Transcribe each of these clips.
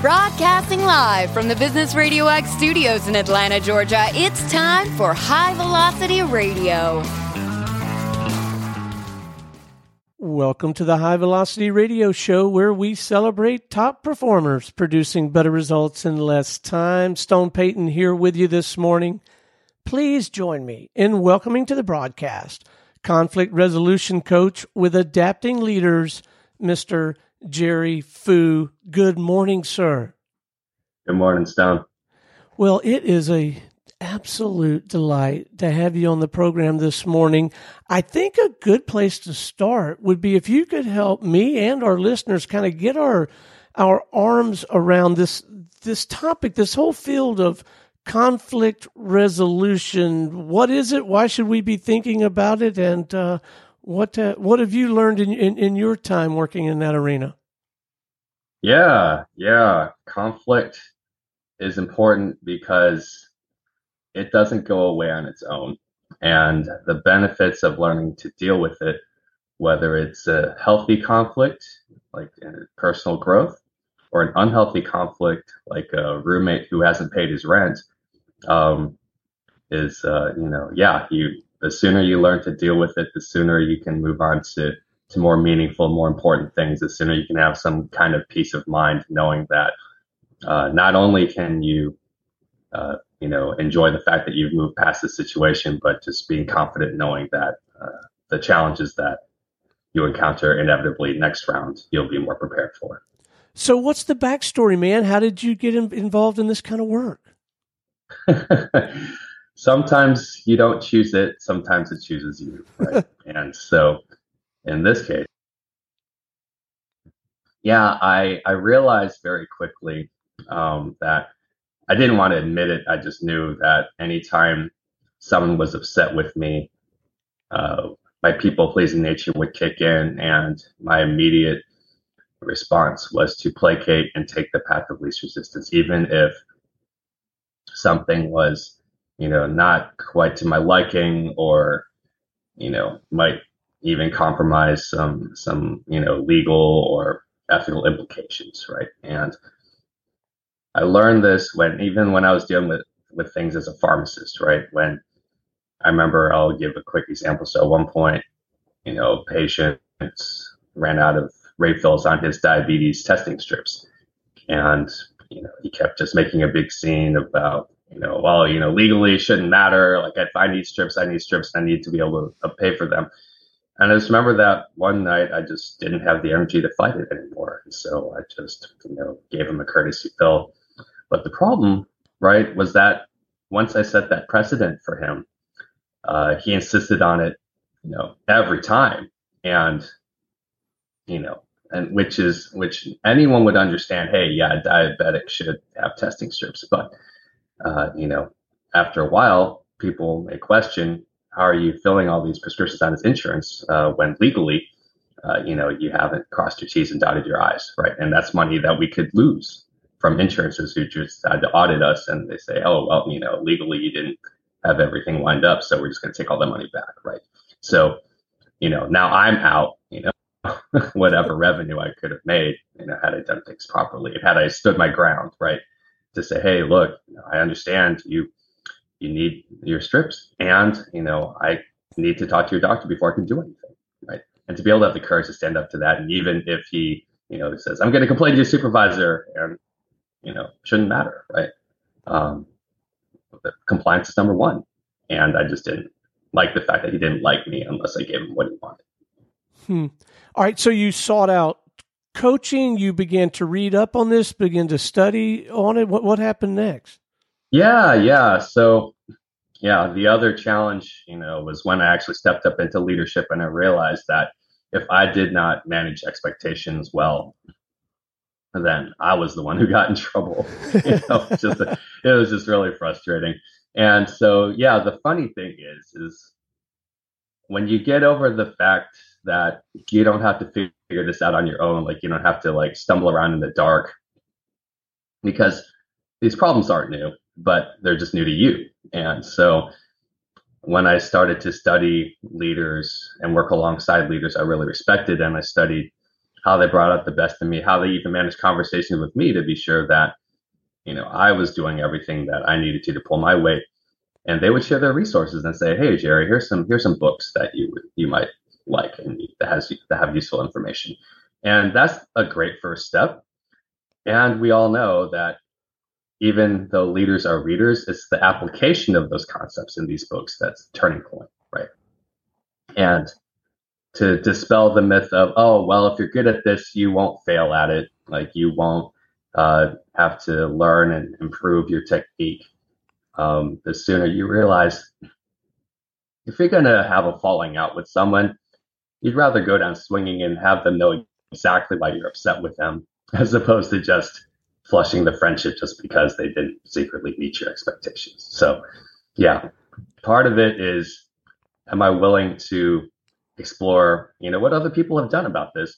Broadcasting live from the Business Radio X studios in Atlanta, Georgia, it's time for High Velocity Radio. Welcome to the High Velocity Radio Show, where we celebrate top performers producing better results in less time. Stone Payton here with you this morning. Please join me in welcoming to the broadcast conflict resolution coach with adapting leaders, Mr. Jerry Fu. Good morning, sir. Good morning, Stone. Well, it is a absolute delight to have you on the program this morning. I think a good place to start would be if you could help me and our listeners kind of get our our arms around this this topic, this whole field of conflict resolution. What is it? Why should we be thinking about it? And uh, what uh, what have you learned in, in, in your time working in that arena? Yeah, yeah. Conflict is important because it doesn't go away on its own. And the benefits of learning to deal with it, whether it's a healthy conflict, like personal growth, or an unhealthy conflict, like a roommate who hasn't paid his rent, um, is, uh, you know, yeah, you, the sooner you learn to deal with it, the sooner you can move on to, to more meaningful, more important things, the sooner you can have some kind of peace of mind knowing that uh, not only can you uh, you know, enjoy the fact that you've moved past the situation, but just being confident knowing that uh, the challenges that you encounter inevitably next round, you'll be more prepared for. So, what's the backstory, man? How did you get in- involved in this kind of work? sometimes you don't choose it, sometimes it chooses you. Right? and so, in this case, yeah, I, I realized very quickly um, that I didn't want to admit it. I just knew that anytime someone was upset with me, uh, my people pleasing nature would kick in, and my immediate response was to placate and take the path of least resistance, even if something was, you know, not quite to my liking or, you know, might even compromise some some you know legal or ethical implications, right? And I learned this when even when I was dealing with with things as a pharmacist, right? When I remember, I'll give a quick example. So at one point, you know, patients ran out of refills on his diabetes testing strips, and you know, he kept just making a big scene about, you know, well, you know, legally it shouldn't matter. Like if I need strips, I need strips. I need to be able to pay for them. And I just remember that one night I just didn't have the energy to fight it anymore. And so I just, you know, gave him a courtesy fill but the problem, right, was that once I set that precedent for him, uh, he insisted on it, you know, every time, and you know, and which is which anyone would understand. Hey, yeah, diabetic should have testing strips, but uh, you know, after a while, people may question how are you filling all these prescriptions on his insurance uh, when legally, uh, you know, you haven't crossed your T's and dotted your I's, right? And that's money that we could lose from insurances who just had to audit us and they say, oh, well, you know, legally you didn't have everything lined up. So we're just going to take all that money back. Right. So, you know, now I'm out, you know, whatever revenue I could have made, you know, had I done things properly had I stood my ground, right. To say, hey, look, I understand you, you need your strips and, you know, I need to talk to your doctor before I can do anything. Right. And to be able to have the courage to stand up to that. And even if he, you know, says, I'm going to complain to your supervisor and you know, shouldn't matter, right? Um, compliance is number one. And I just didn't like the fact that he didn't like me unless I gave him what he wanted. Hmm. All right. So you sought out coaching. You began to read up on this, begin to study on it. What, what happened next? Yeah. Yeah. So, yeah, the other challenge, you know, was when I actually stepped up into leadership and I realized that if I did not manage expectations well, then I was the one who got in trouble. you know, just it was just really frustrating. And so, yeah, the funny thing is, is when you get over the fact that you don't have to figure this out on your own, like you don't have to like stumble around in the dark, because these problems aren't new, but they're just new to you. And so, when I started to study leaders and work alongside leaders I really respected, and I studied how they brought out the best in me, how they even managed conversations with me to be sure that, you know, I was doing everything that I needed to to pull my weight. And they would share their resources and say, "Hey, Jerry, here's some here's some books that you you might like and that has that have useful information." And that's a great first step. And we all know that even though leaders are readers, it's the application of those concepts in these books that's turning point, right? And to dispel the myth of, oh, well, if you're good at this, you won't fail at it. Like you won't uh, have to learn and improve your technique. Um, the sooner you realize if you're going to have a falling out with someone, you'd rather go down swinging and have them know exactly why you're upset with them as opposed to just flushing the friendship just because they didn't secretly meet your expectations. So, yeah, part of it is am I willing to explore, you know, what other people have done about this?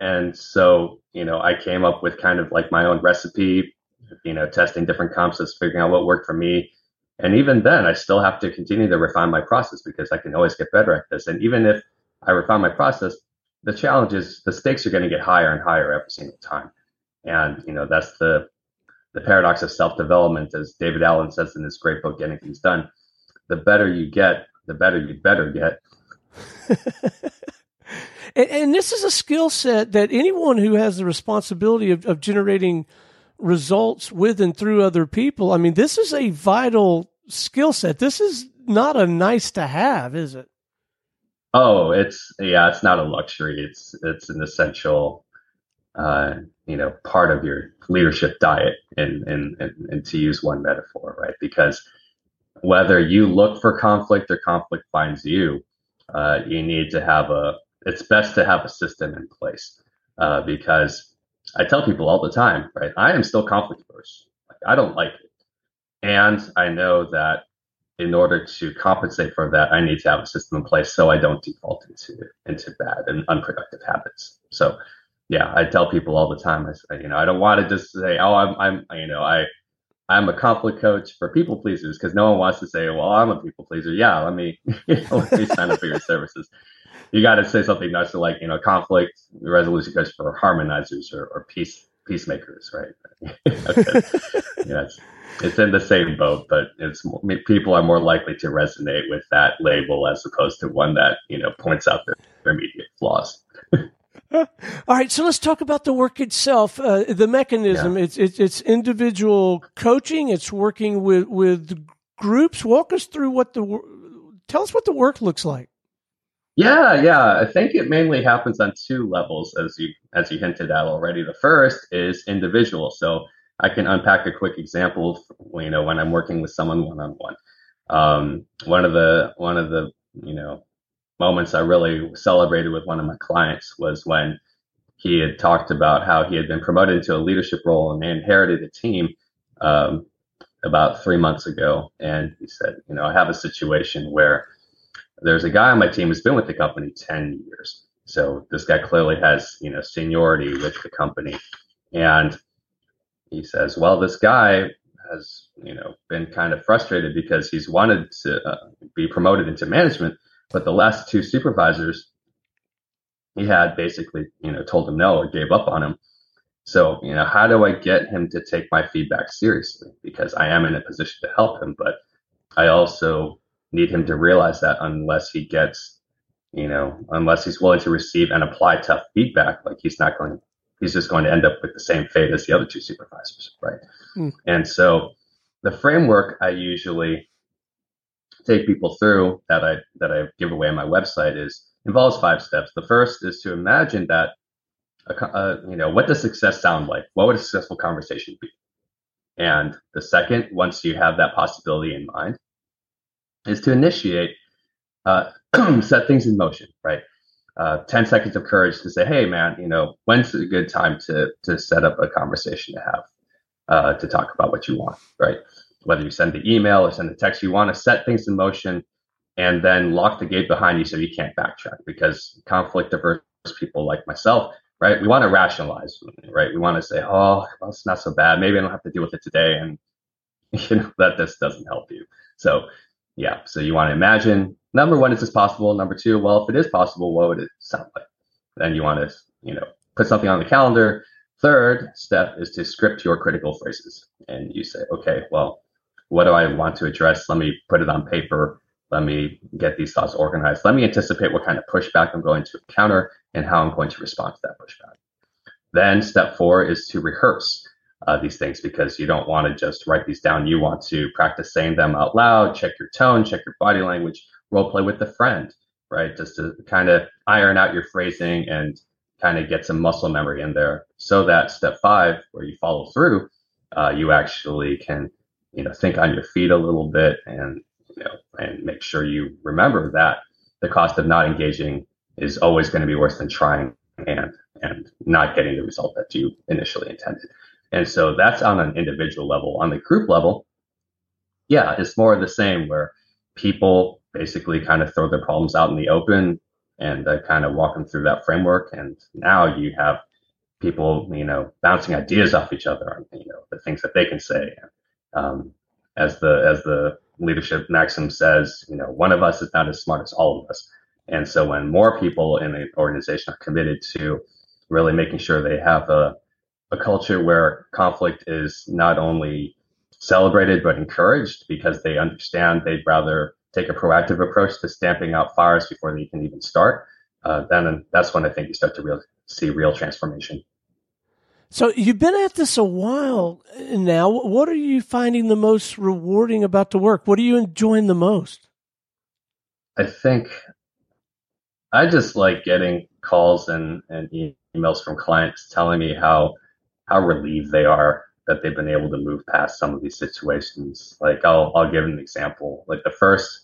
And so, you know, I came up with kind of like my own recipe, you know, testing different concepts, figuring out what worked for me. And even then, I still have to continue to refine my process because I can always get better at this. And even if I refine my process, the challenge is the stakes are going to get higher and higher every single time. And you know that's the the paradox of self development, as David Allen says in his great book, Getting Things Done. The better you get, the better you better get. and, and, this is a skill set that anyone who has the responsibility of, of generating results with and through other people. I mean, this is a vital skill set. This is not a nice to have, is it? Oh, it's yeah, it's not a luxury. It's it's an essential uh, you know, part of your leadership diet, and, and, and, and to use one metaphor, right? Because whether you look for conflict or conflict finds you, uh, you need to have a, it's best to have a system in place uh, because I tell people all the time, right? I am still conflict averse. Like, I don't like it. And I know that in order to compensate for that, I need to have a system in place so I don't default into into bad and unproductive habits. So yeah, I tell people all the time. I you know, I don't want to just say, oh, I'm, I'm, you know, I, I'm a conflict coach for people pleasers because no one wants to say, well, I'm a people pleaser. Yeah, let me, let me sign up for your services. You got to say something nice to like, you know, conflict resolution coach for harmonizers or, or peace peacemakers, right? okay. yeah, it's, in the same boat, but it's people are more likely to resonate with that label as opposed to one that you know points out their, their immediate flaws. All right, so let's talk about the work itself. Uh, the mechanism. Yeah. It's, it's it's individual coaching. It's working with with groups. Walk us through what the tell us what the work looks like. Yeah, yeah. I think it mainly happens on two levels, as you as you hinted at already. The first is individual. So I can unpack a quick example. You know, when I'm working with someone one on one. One of the one of the you know moments I really celebrated with one of my clients was when he had talked about how he had been promoted into a leadership role and they inherited a team um, about three months ago. And he said, you know, I have a situation where there's a guy on my team who's been with the company 10 years. So this guy clearly has, you know, seniority with the company. And he says, well, this guy has, you know, been kind of frustrated because he's wanted to uh, be promoted into management, but the last two supervisors, he had basically, you know, told him no or gave up on him. So, you know, how do I get him to take my feedback seriously? Because I am in a position to help him, but I also need him to realize that unless he gets, you know, unless he's willing to receive and apply tough feedback, like he's not going, he's just going to end up with the same fate as the other two supervisors, right? Mm. And so the framework I usually take people through that I that I give away on my website is involves five steps. The first is to imagine that, a, a, you know, what does success sound like? What would a successful conversation be? And the second, once you have that possibility in mind, is to initiate, uh, set things in motion, right? Uh, 10 seconds of courage to say, hey, man, you know, when's a good time to, to set up a conversation to have, uh, to talk about what you want, right? whether you send the email or send the text, you want to set things in motion and then lock the gate behind you so you can't backtrack because conflict averse people like myself, right? We want to rationalize, right? We want to say, oh, well, it's not so bad. Maybe I don't have to deal with it today. And, you know, that just doesn't help you. So, yeah. So you want to imagine number one, is this possible? Number two, well, if it is possible, what would it sound like? Then you want to, you know, put something on the calendar. Third step is to script your critical phrases. And you say, okay, well, what do I want to address? Let me put it on paper. Let me get these thoughts organized. Let me anticipate what kind of pushback I'm going to encounter and how I'm going to respond to that pushback. Then step four is to rehearse uh, these things because you don't want to just write these down. You want to practice saying them out loud, check your tone, check your body language, role play with a friend, right? Just to kind of iron out your phrasing and kind of get some muscle memory in there so that step five, where you follow through, uh, you actually can, you know, think on your feet a little bit and, you know, and make sure you remember that the cost of not engaging is always going to be worse than trying and and not getting the result that you initially intended. And so that's on an individual level. On the group level, yeah, it's more of the same where people basically kind of throw their problems out in the open and uh, kind of walk them through that framework. And now you have people, you know, bouncing ideas off each other on, you know, the things that they can say. Um, as the as the leadership maxim says, you know, one of us is not as smart as all of us. And so when more people in the organization are committed to really making sure they have a, a culture where conflict is not only celebrated but encouraged because they understand they'd rather take a proactive approach to stamping out fires before they can even start, uh, then that's when I think you start to real, see real transformation. So you've been at this a while now. What are you finding the most rewarding about the work? What are you enjoying the most? I think I just like getting calls and, and emails from clients telling me how how relieved they are that they've been able to move past some of these situations. Like I'll I'll give an example. Like the first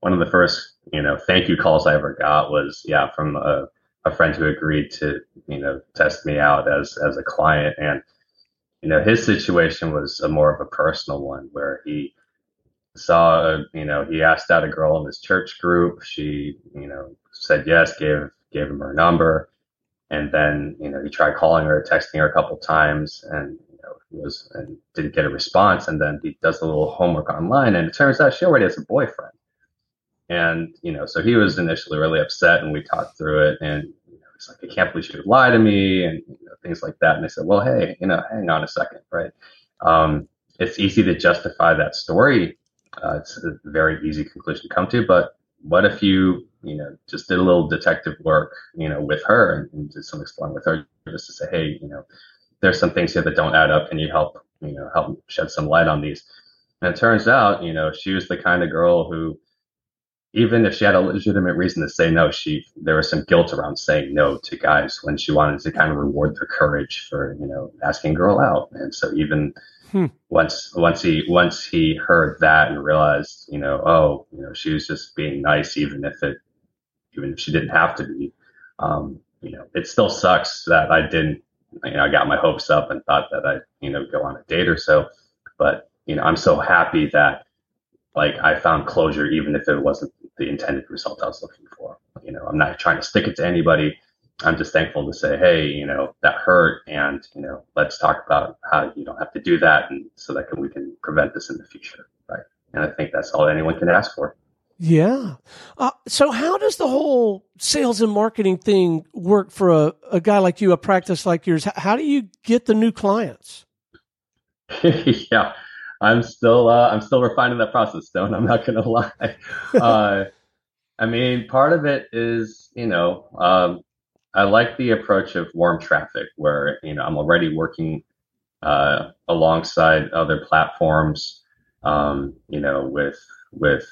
one of the first you know thank you calls I ever got was yeah from a, a friend who agreed to you know test me out as as a client and you know his situation was a more of a personal one where he saw you know he asked out a girl in his church group she you know said yes gave gave him her number and then you know he tried calling her texting her a couple times and you know was and didn't get a response. And then he does a little homework online and it turns out she already has a boyfriend. And you know so he was initially really upset and we talked through it and you know, he's like i can't believe she would lie to me and you know, things like that. And i said well hey you know hang on a second right? Um, it's easy to justify that story. Uh, it's a very easy conclusion to come to but what if you you know just did a little detective work you know with her and, and did some exploring with her just to say hey you know there's some things here that don't add up. Can you help you know help shed some light on these? And it turns out you know she was the kind of girl who even if she had a legitimate reason to say no she there was some guilt around saying no to guys when she wanted to kind of reward their courage for you know asking girl out. And so even Hmm. Once once he once he heard that and realized, you know, oh, you know, she was just being nice, even if it, even if she didn't have to be. Um, you know, it still sucks that I didn't. You know, I got my hopes up and thought that I, you know, go on a date or so. But you know, I'm so happy that like I found closure, even if it wasn't the intended result I was looking for. You know, I'm not trying to stick it to anybody. I'm just thankful to say, hey, you know, that hurt, and you know, let's talk about how you don't have to do that, and so that can, we can prevent this in the future, right? And I think that's all anyone can ask for. Yeah. Uh, so, how does the whole sales and marketing thing work for a, a guy like you, a practice like yours? How do you get the new clients? yeah, I'm still uh, I'm still refining that process, Stone. I'm not going to lie. Uh, I mean, part of it is you know um, I like the approach of warm traffic, where you know I'm already working uh, alongside other platforms, um, you know, with with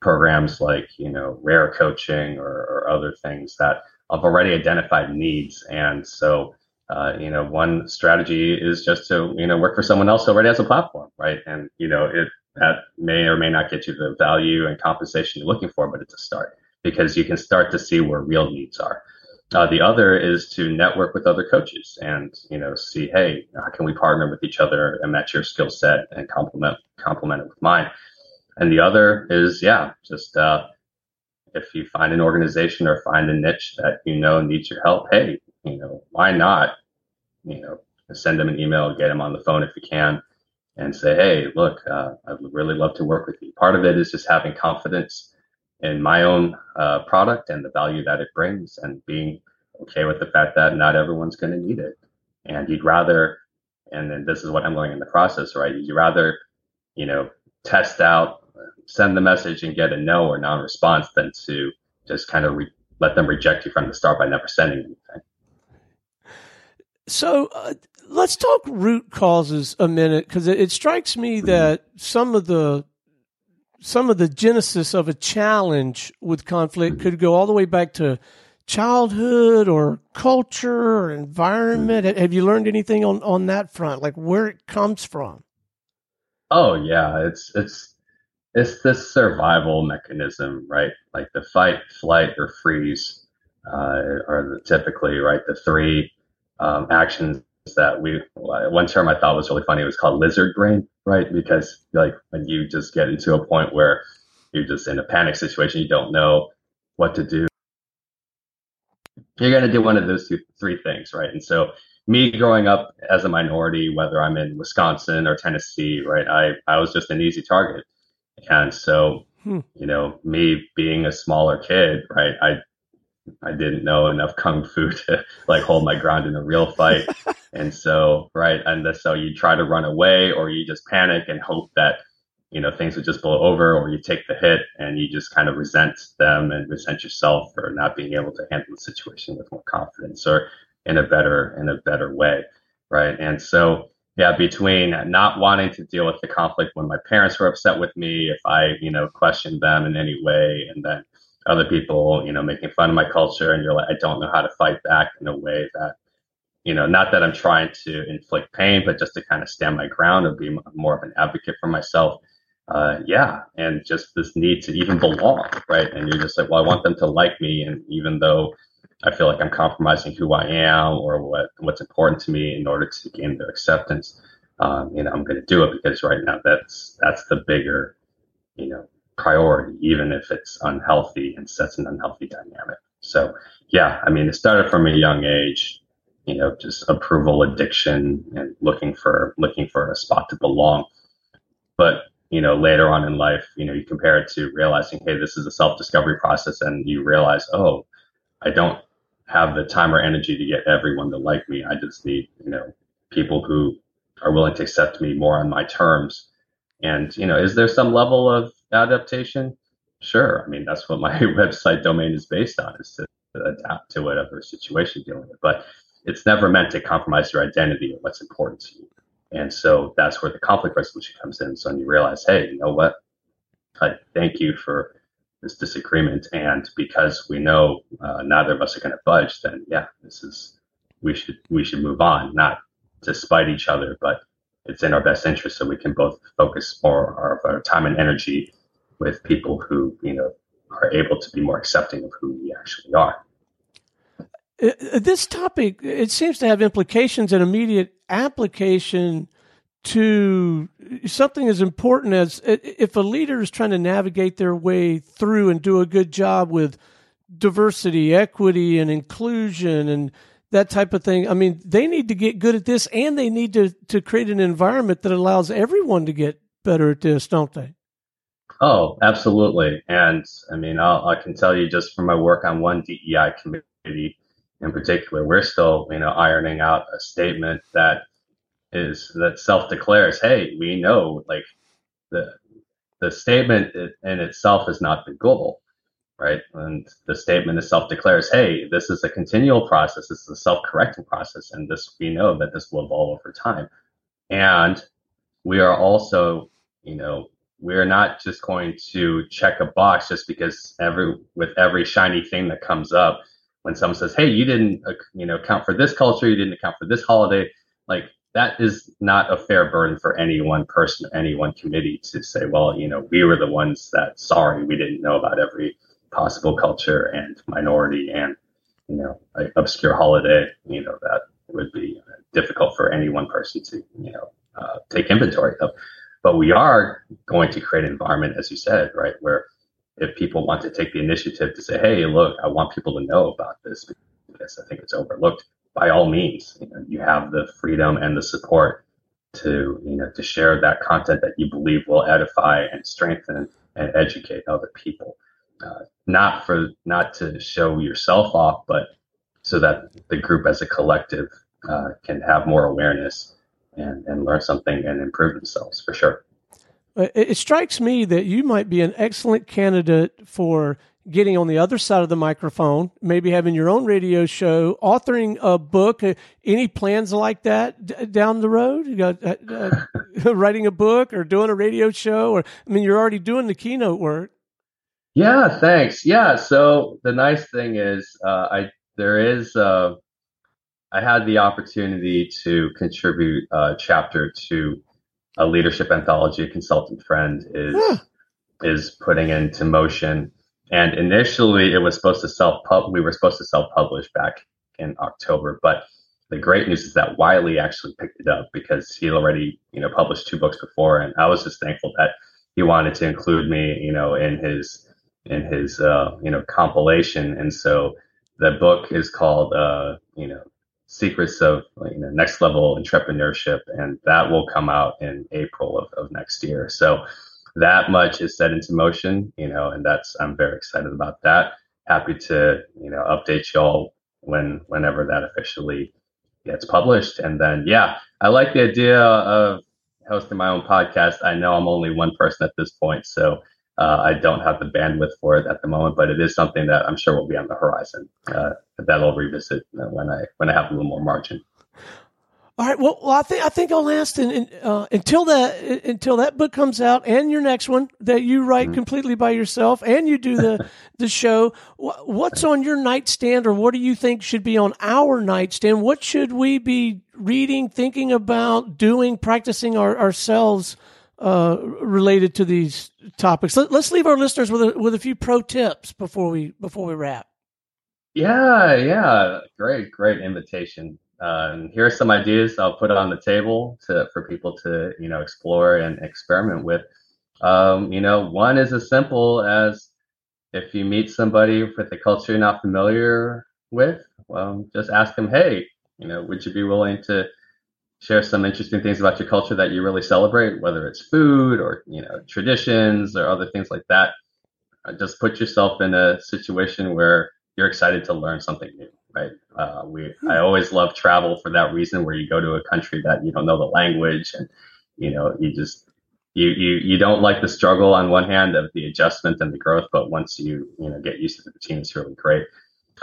programs like you know Rare Coaching or, or other things that I've already identified needs, and so uh, you know one strategy is just to you know work for someone else who already has a platform, right? And you know it that may or may not get you the value and compensation you're looking for, but it's a start because you can start to see where real needs are. Uh, the other is to network with other coaches and you know see, hey, how can we partner with each other and match your skill set and complement complement it with mine. And the other is yeah, just uh, if you find an organization or find a niche that you know needs your help, hey, you know why not, you know send them an email, get them on the phone if you can, and say, hey, look, uh, I'd really love to work with you. Part of it is just having confidence in my own uh, product and the value that it brings and being okay with the fact that not everyone's going to need it. And you'd rather, and then this is what I'm learning in the process, right? You'd rather, you know, test out, send the message and get a no or non response than to just kind of re- let them reject you from the start by never sending anything. So uh, let's talk root causes a minute because it, it, strikes me that some of the some of the genesis of a challenge with conflict could go all the way back to childhood or culture or environment. Have you learned anything on, on that front, like where it comes from? Oh yeah, it's it's it's this survival mechanism, right? Like the fight, flight, or freeze uh, are the, typically right the three um, actions that we one term I thought was really funny. It was called lizard brain, right? Because like when you just get into a point where you're just in a panic situation, you don't know what to do. You're going to do one of those two, three things, right? And so, me growing up as a minority, whether I'm in Wisconsin or Tennessee, right, I I was just an easy target, and so hmm. you know, me being a smaller kid, right, I I didn't know enough kung fu to like hold my ground in a real fight. and so, right. And so you try to run away or you just panic and hope that, you know, things would just blow over or you take the hit and you just kind of resent them and resent yourself for not being able to handle the situation with more confidence or in a better, in a better way. Right. And so, yeah, between not wanting to deal with the conflict when my parents were upset with me, if I, you know, questioned them in any way, and then other people, you know, making fun of my culture, and you're like, I don't know how to fight back in a way that, you know, not that I'm trying to inflict pain, but just to kind of stand my ground and be more of an advocate for myself. Uh, yeah, and just this need to even belong, right? And you're just like, well, I want them to like me, and even though I feel like I'm compromising who I am or what what's important to me in order to gain their acceptance, um, you know, I'm going to do it because right now that's that's the bigger, you know, priority, even if it's unhealthy and sets an unhealthy dynamic. So, yeah, I mean, it started from a young age, you know, just approval addiction and looking for looking for a spot to belong. But you know, later on in life, you know, you compare it to realizing, hey, this is a self discovery process, and you realize, oh, I don't have the time or energy to get everyone to like me. I just need, you know, people who are willing to accept me more on my terms. And you know, is there some level of adaptation? Sure. I mean, that's what my website domain is based on is to, adapt to whatever situation you're dealing with. But it's never meant to compromise your identity or what's important to you. And so that's where the conflict resolution comes in. So you realize, hey, you know what? I thank you for this disagreement. And because we know uh, neither of us are going to budge, then yeah, this is we should we should move on, not to spite each other, but it's in our best interest so we can both focus more of our time and energy with people who you know are able to be more accepting of who we actually are. Uh, this topic it seems to have implications and immediate application to something as important as if a leader is trying to navigate their way through and do a good job with diversity, equity, and inclusion and that type of thing. I mean, they need to get good at this and they need to, to create an environment that allows everyone to get better at this, don't they? Oh, absolutely. And I mean, I'll, i can tell you just from my work on one DEI committee in particular, we're still, you know, ironing out a statement that is that self declares, hey, we know like the the statement in itself is not the goal, right? And the statement itself declares, hey, this is a continual process. This is a self correcting process, and this we know that this will evolve over time. And we are also, you know, we're not just going to check a box just because every with every shiny thing that comes up when someone says hey you didn't uh, you know account for this culture you didn't account for this holiday like that is not a fair burden for any one person any one committee to say well you know we were the ones that sorry we didn't know about every possible culture and minority and you know obscure holiday you know that would be difficult for any one person to you know uh, take inventory of. But we are going to create an environment, as you said, right, where if people want to take the initiative to say, hey, look, I want people to know about this because I think it's overlooked, by all means, you, know, you have the freedom and the support to, you know, to share that content that you believe will edify and strengthen and educate other people. Uh, not for not to show yourself off, but so that the group as a collective uh, can have more awareness and, and learn something and improve themselves for sure. It strikes me that you might be an excellent candidate for getting on the other side of the microphone, maybe having your own radio show, authoring a book. Uh, any plans like that d- down the road? You uh, uh, writing a book or doing a radio show, or I mean, you're already doing the keynote work. Yeah, thanks. Yeah, so the nice thing is, uh, I there is uh, I had the opportunity to contribute a chapter to a leadership anthology. Consultant friend is is putting into motion and initially, it was supposed to self pub. We were supposed to self publish back in October, but the great news is that Wiley actually picked it up because he already, you know, published two books before, and I was just thankful that he wanted to include me, you know, in his in his uh, you know compilation. And so the book is called, uh, you know, Secrets of you know, Next Level Entrepreneurship, and that will come out in April of, of next year. So that much is set into motion, you know, and that's I'm very excited about that. Happy to, you know, update y'all when whenever that officially gets published. And then yeah, I like the idea of hosting my own podcast. I know I'm only one person at this point, so uh, I don't have the bandwidth for it at the moment, but it is something that I'm sure will be on the horizon. Uh, that I'll revisit when I when I have a little more margin. All right. Well, well I think I think I'll last in, in, uh, until that until that book comes out and your next one that you write mm-hmm. completely by yourself and you do the the show. What's on your nightstand, or what do you think should be on our nightstand? What should we be reading, thinking about, doing, practicing our, ourselves uh, related to these topics? Let, us leave our listeners with a, with a few pro tips before we before we wrap. Yeah, yeah, great, great invitation. Uh, and here are some ideas I'll put on the table to, for people to you know explore and experiment with. Um, you know, one is as simple as if you meet somebody with a culture you're not familiar with, well, just ask them, hey, you know, would you be willing to share some interesting things about your culture that you really celebrate, whether it's food or you know traditions or other things like that. Uh, just put yourself in a situation where you're excited to learn something new right? Uh, we hmm. I always love travel for that reason, where you go to a country that you don't know the language, and you know you just you you you don't like the struggle on one hand of the adjustment and the growth, but once you you know get used to the routine, it's really great.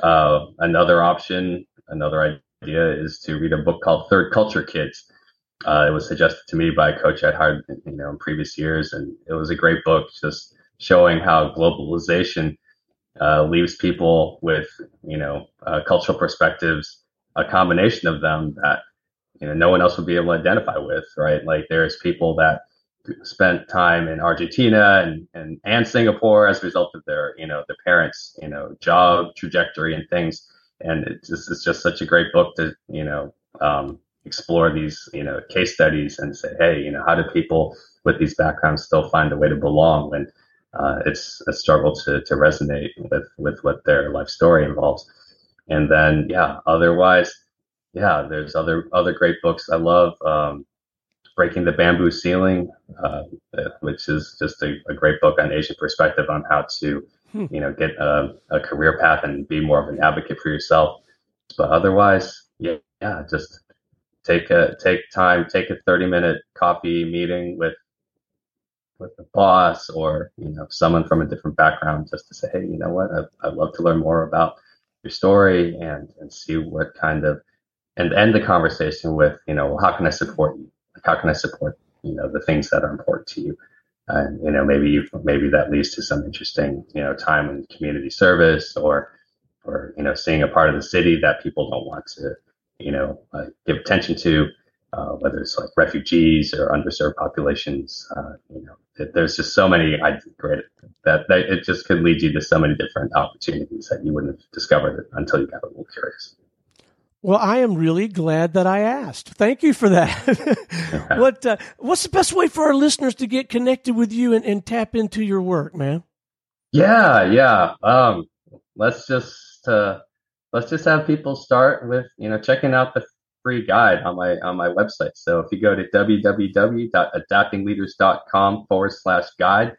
Uh, another option, another idea is to read a book called Third Culture Kids. Uh, it was suggested to me by a coach I'd hired, you know, in previous years, and it was a great book, just showing how globalization uh, leaves people with you know uh, cultural perspectives, a combination of them that you know no one else would be able to identify with, right? Like there's people that spent time in Argentina and, and and Singapore as a result of their you know their parents you know job trajectory and things, and it's just, it's just such a great book to you know um, explore these you know case studies and say hey you know how do people with these backgrounds still find a way to belong when uh, it's a struggle to, to resonate with, with what their life story involves. And then, yeah, otherwise, yeah, there's other, other great books. I love, um, Breaking the Bamboo Ceiling, uh, which is just a, a, great book on Asian perspective on how to, hmm. you know, get a, a, career path and be more of an advocate for yourself. But otherwise, yeah, yeah, just take a take time, take a 30 minute coffee meeting with with the boss or you know someone from a different background just to say hey you know what I'd, I'd love to learn more about your story and and see what kind of and end the conversation with you know how can i support you like how can i support you know the things that are important to you and you know maybe you maybe that leads to some interesting you know time in community service or or you know seeing a part of the city that people don't want to you know uh, give attention to uh, whether it's like refugees or underserved populations. Uh, you know, there's just so many great that, that it just could lead you to so many different opportunities that you wouldn't have discovered until you got a little curious. Well, I am really glad that I asked. Thank you for that. what uh, What's the best way for our listeners to get connected with you and, and tap into your work, man? Yeah, yeah. Um, let's just uh, let's just have people start with you know checking out the free guide on my on my website. So if you go to www.adaptingleaders.com forward slash guide,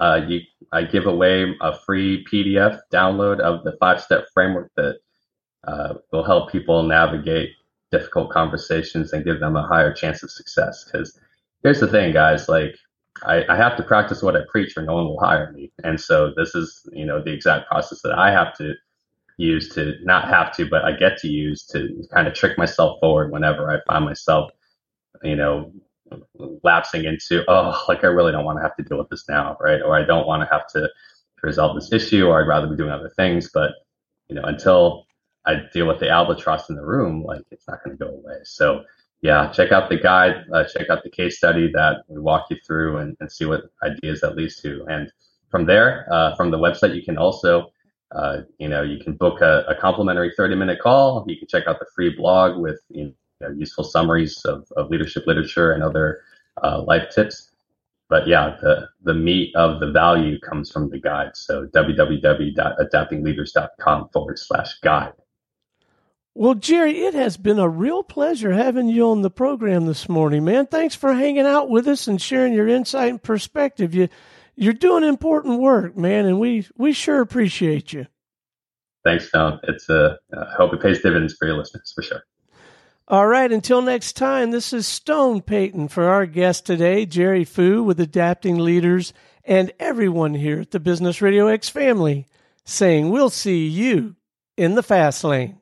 uh, you I give away a free PDF download of the five step framework that uh, will help people navigate difficult conversations and give them a higher chance of success. Because here's the thing, guys, like I, I, have to practice what I preach or no one will hire me. And so this is, you know, the exact process that I have to use to not have to, but I get to use to kind of trick myself forward whenever I find myself, you know, lapsing into, oh, like I really don't want to have to deal with this now, right? Or I don't want to have to resolve this issue, or I'd rather be doing other things. But, you know, until I deal with the albatross in the room, like it's not going to go away. So, yeah, check out the guide, uh, check out the case study that we walk you through and, and see what ideas that leads to. And from there, uh, from the website, you can also, uh, you know, you can book a, a, complimentary 30 minute call. You can check out the free blog with you know, useful summaries of, of leadership literature and other uh, life tips. But yeah, the, the meat of the value comes from the guide. So www.adaptingleaders.com forward slash guide. Well, Jerry, it has been a real pleasure having you on the program this morning, man. Thanks for hanging out with us and sharing your insight and perspective. You, you're doing important work, man, and we we sure appreciate you. Thanks, Tom. It's uh, I hope it pays dividends for your listeners for sure. All right, until next time, this is Stone Payton for our guest today, Jerry Fu with Adapting Leaders, and everyone here at the Business Radio X family saying we'll see you in the fast lane.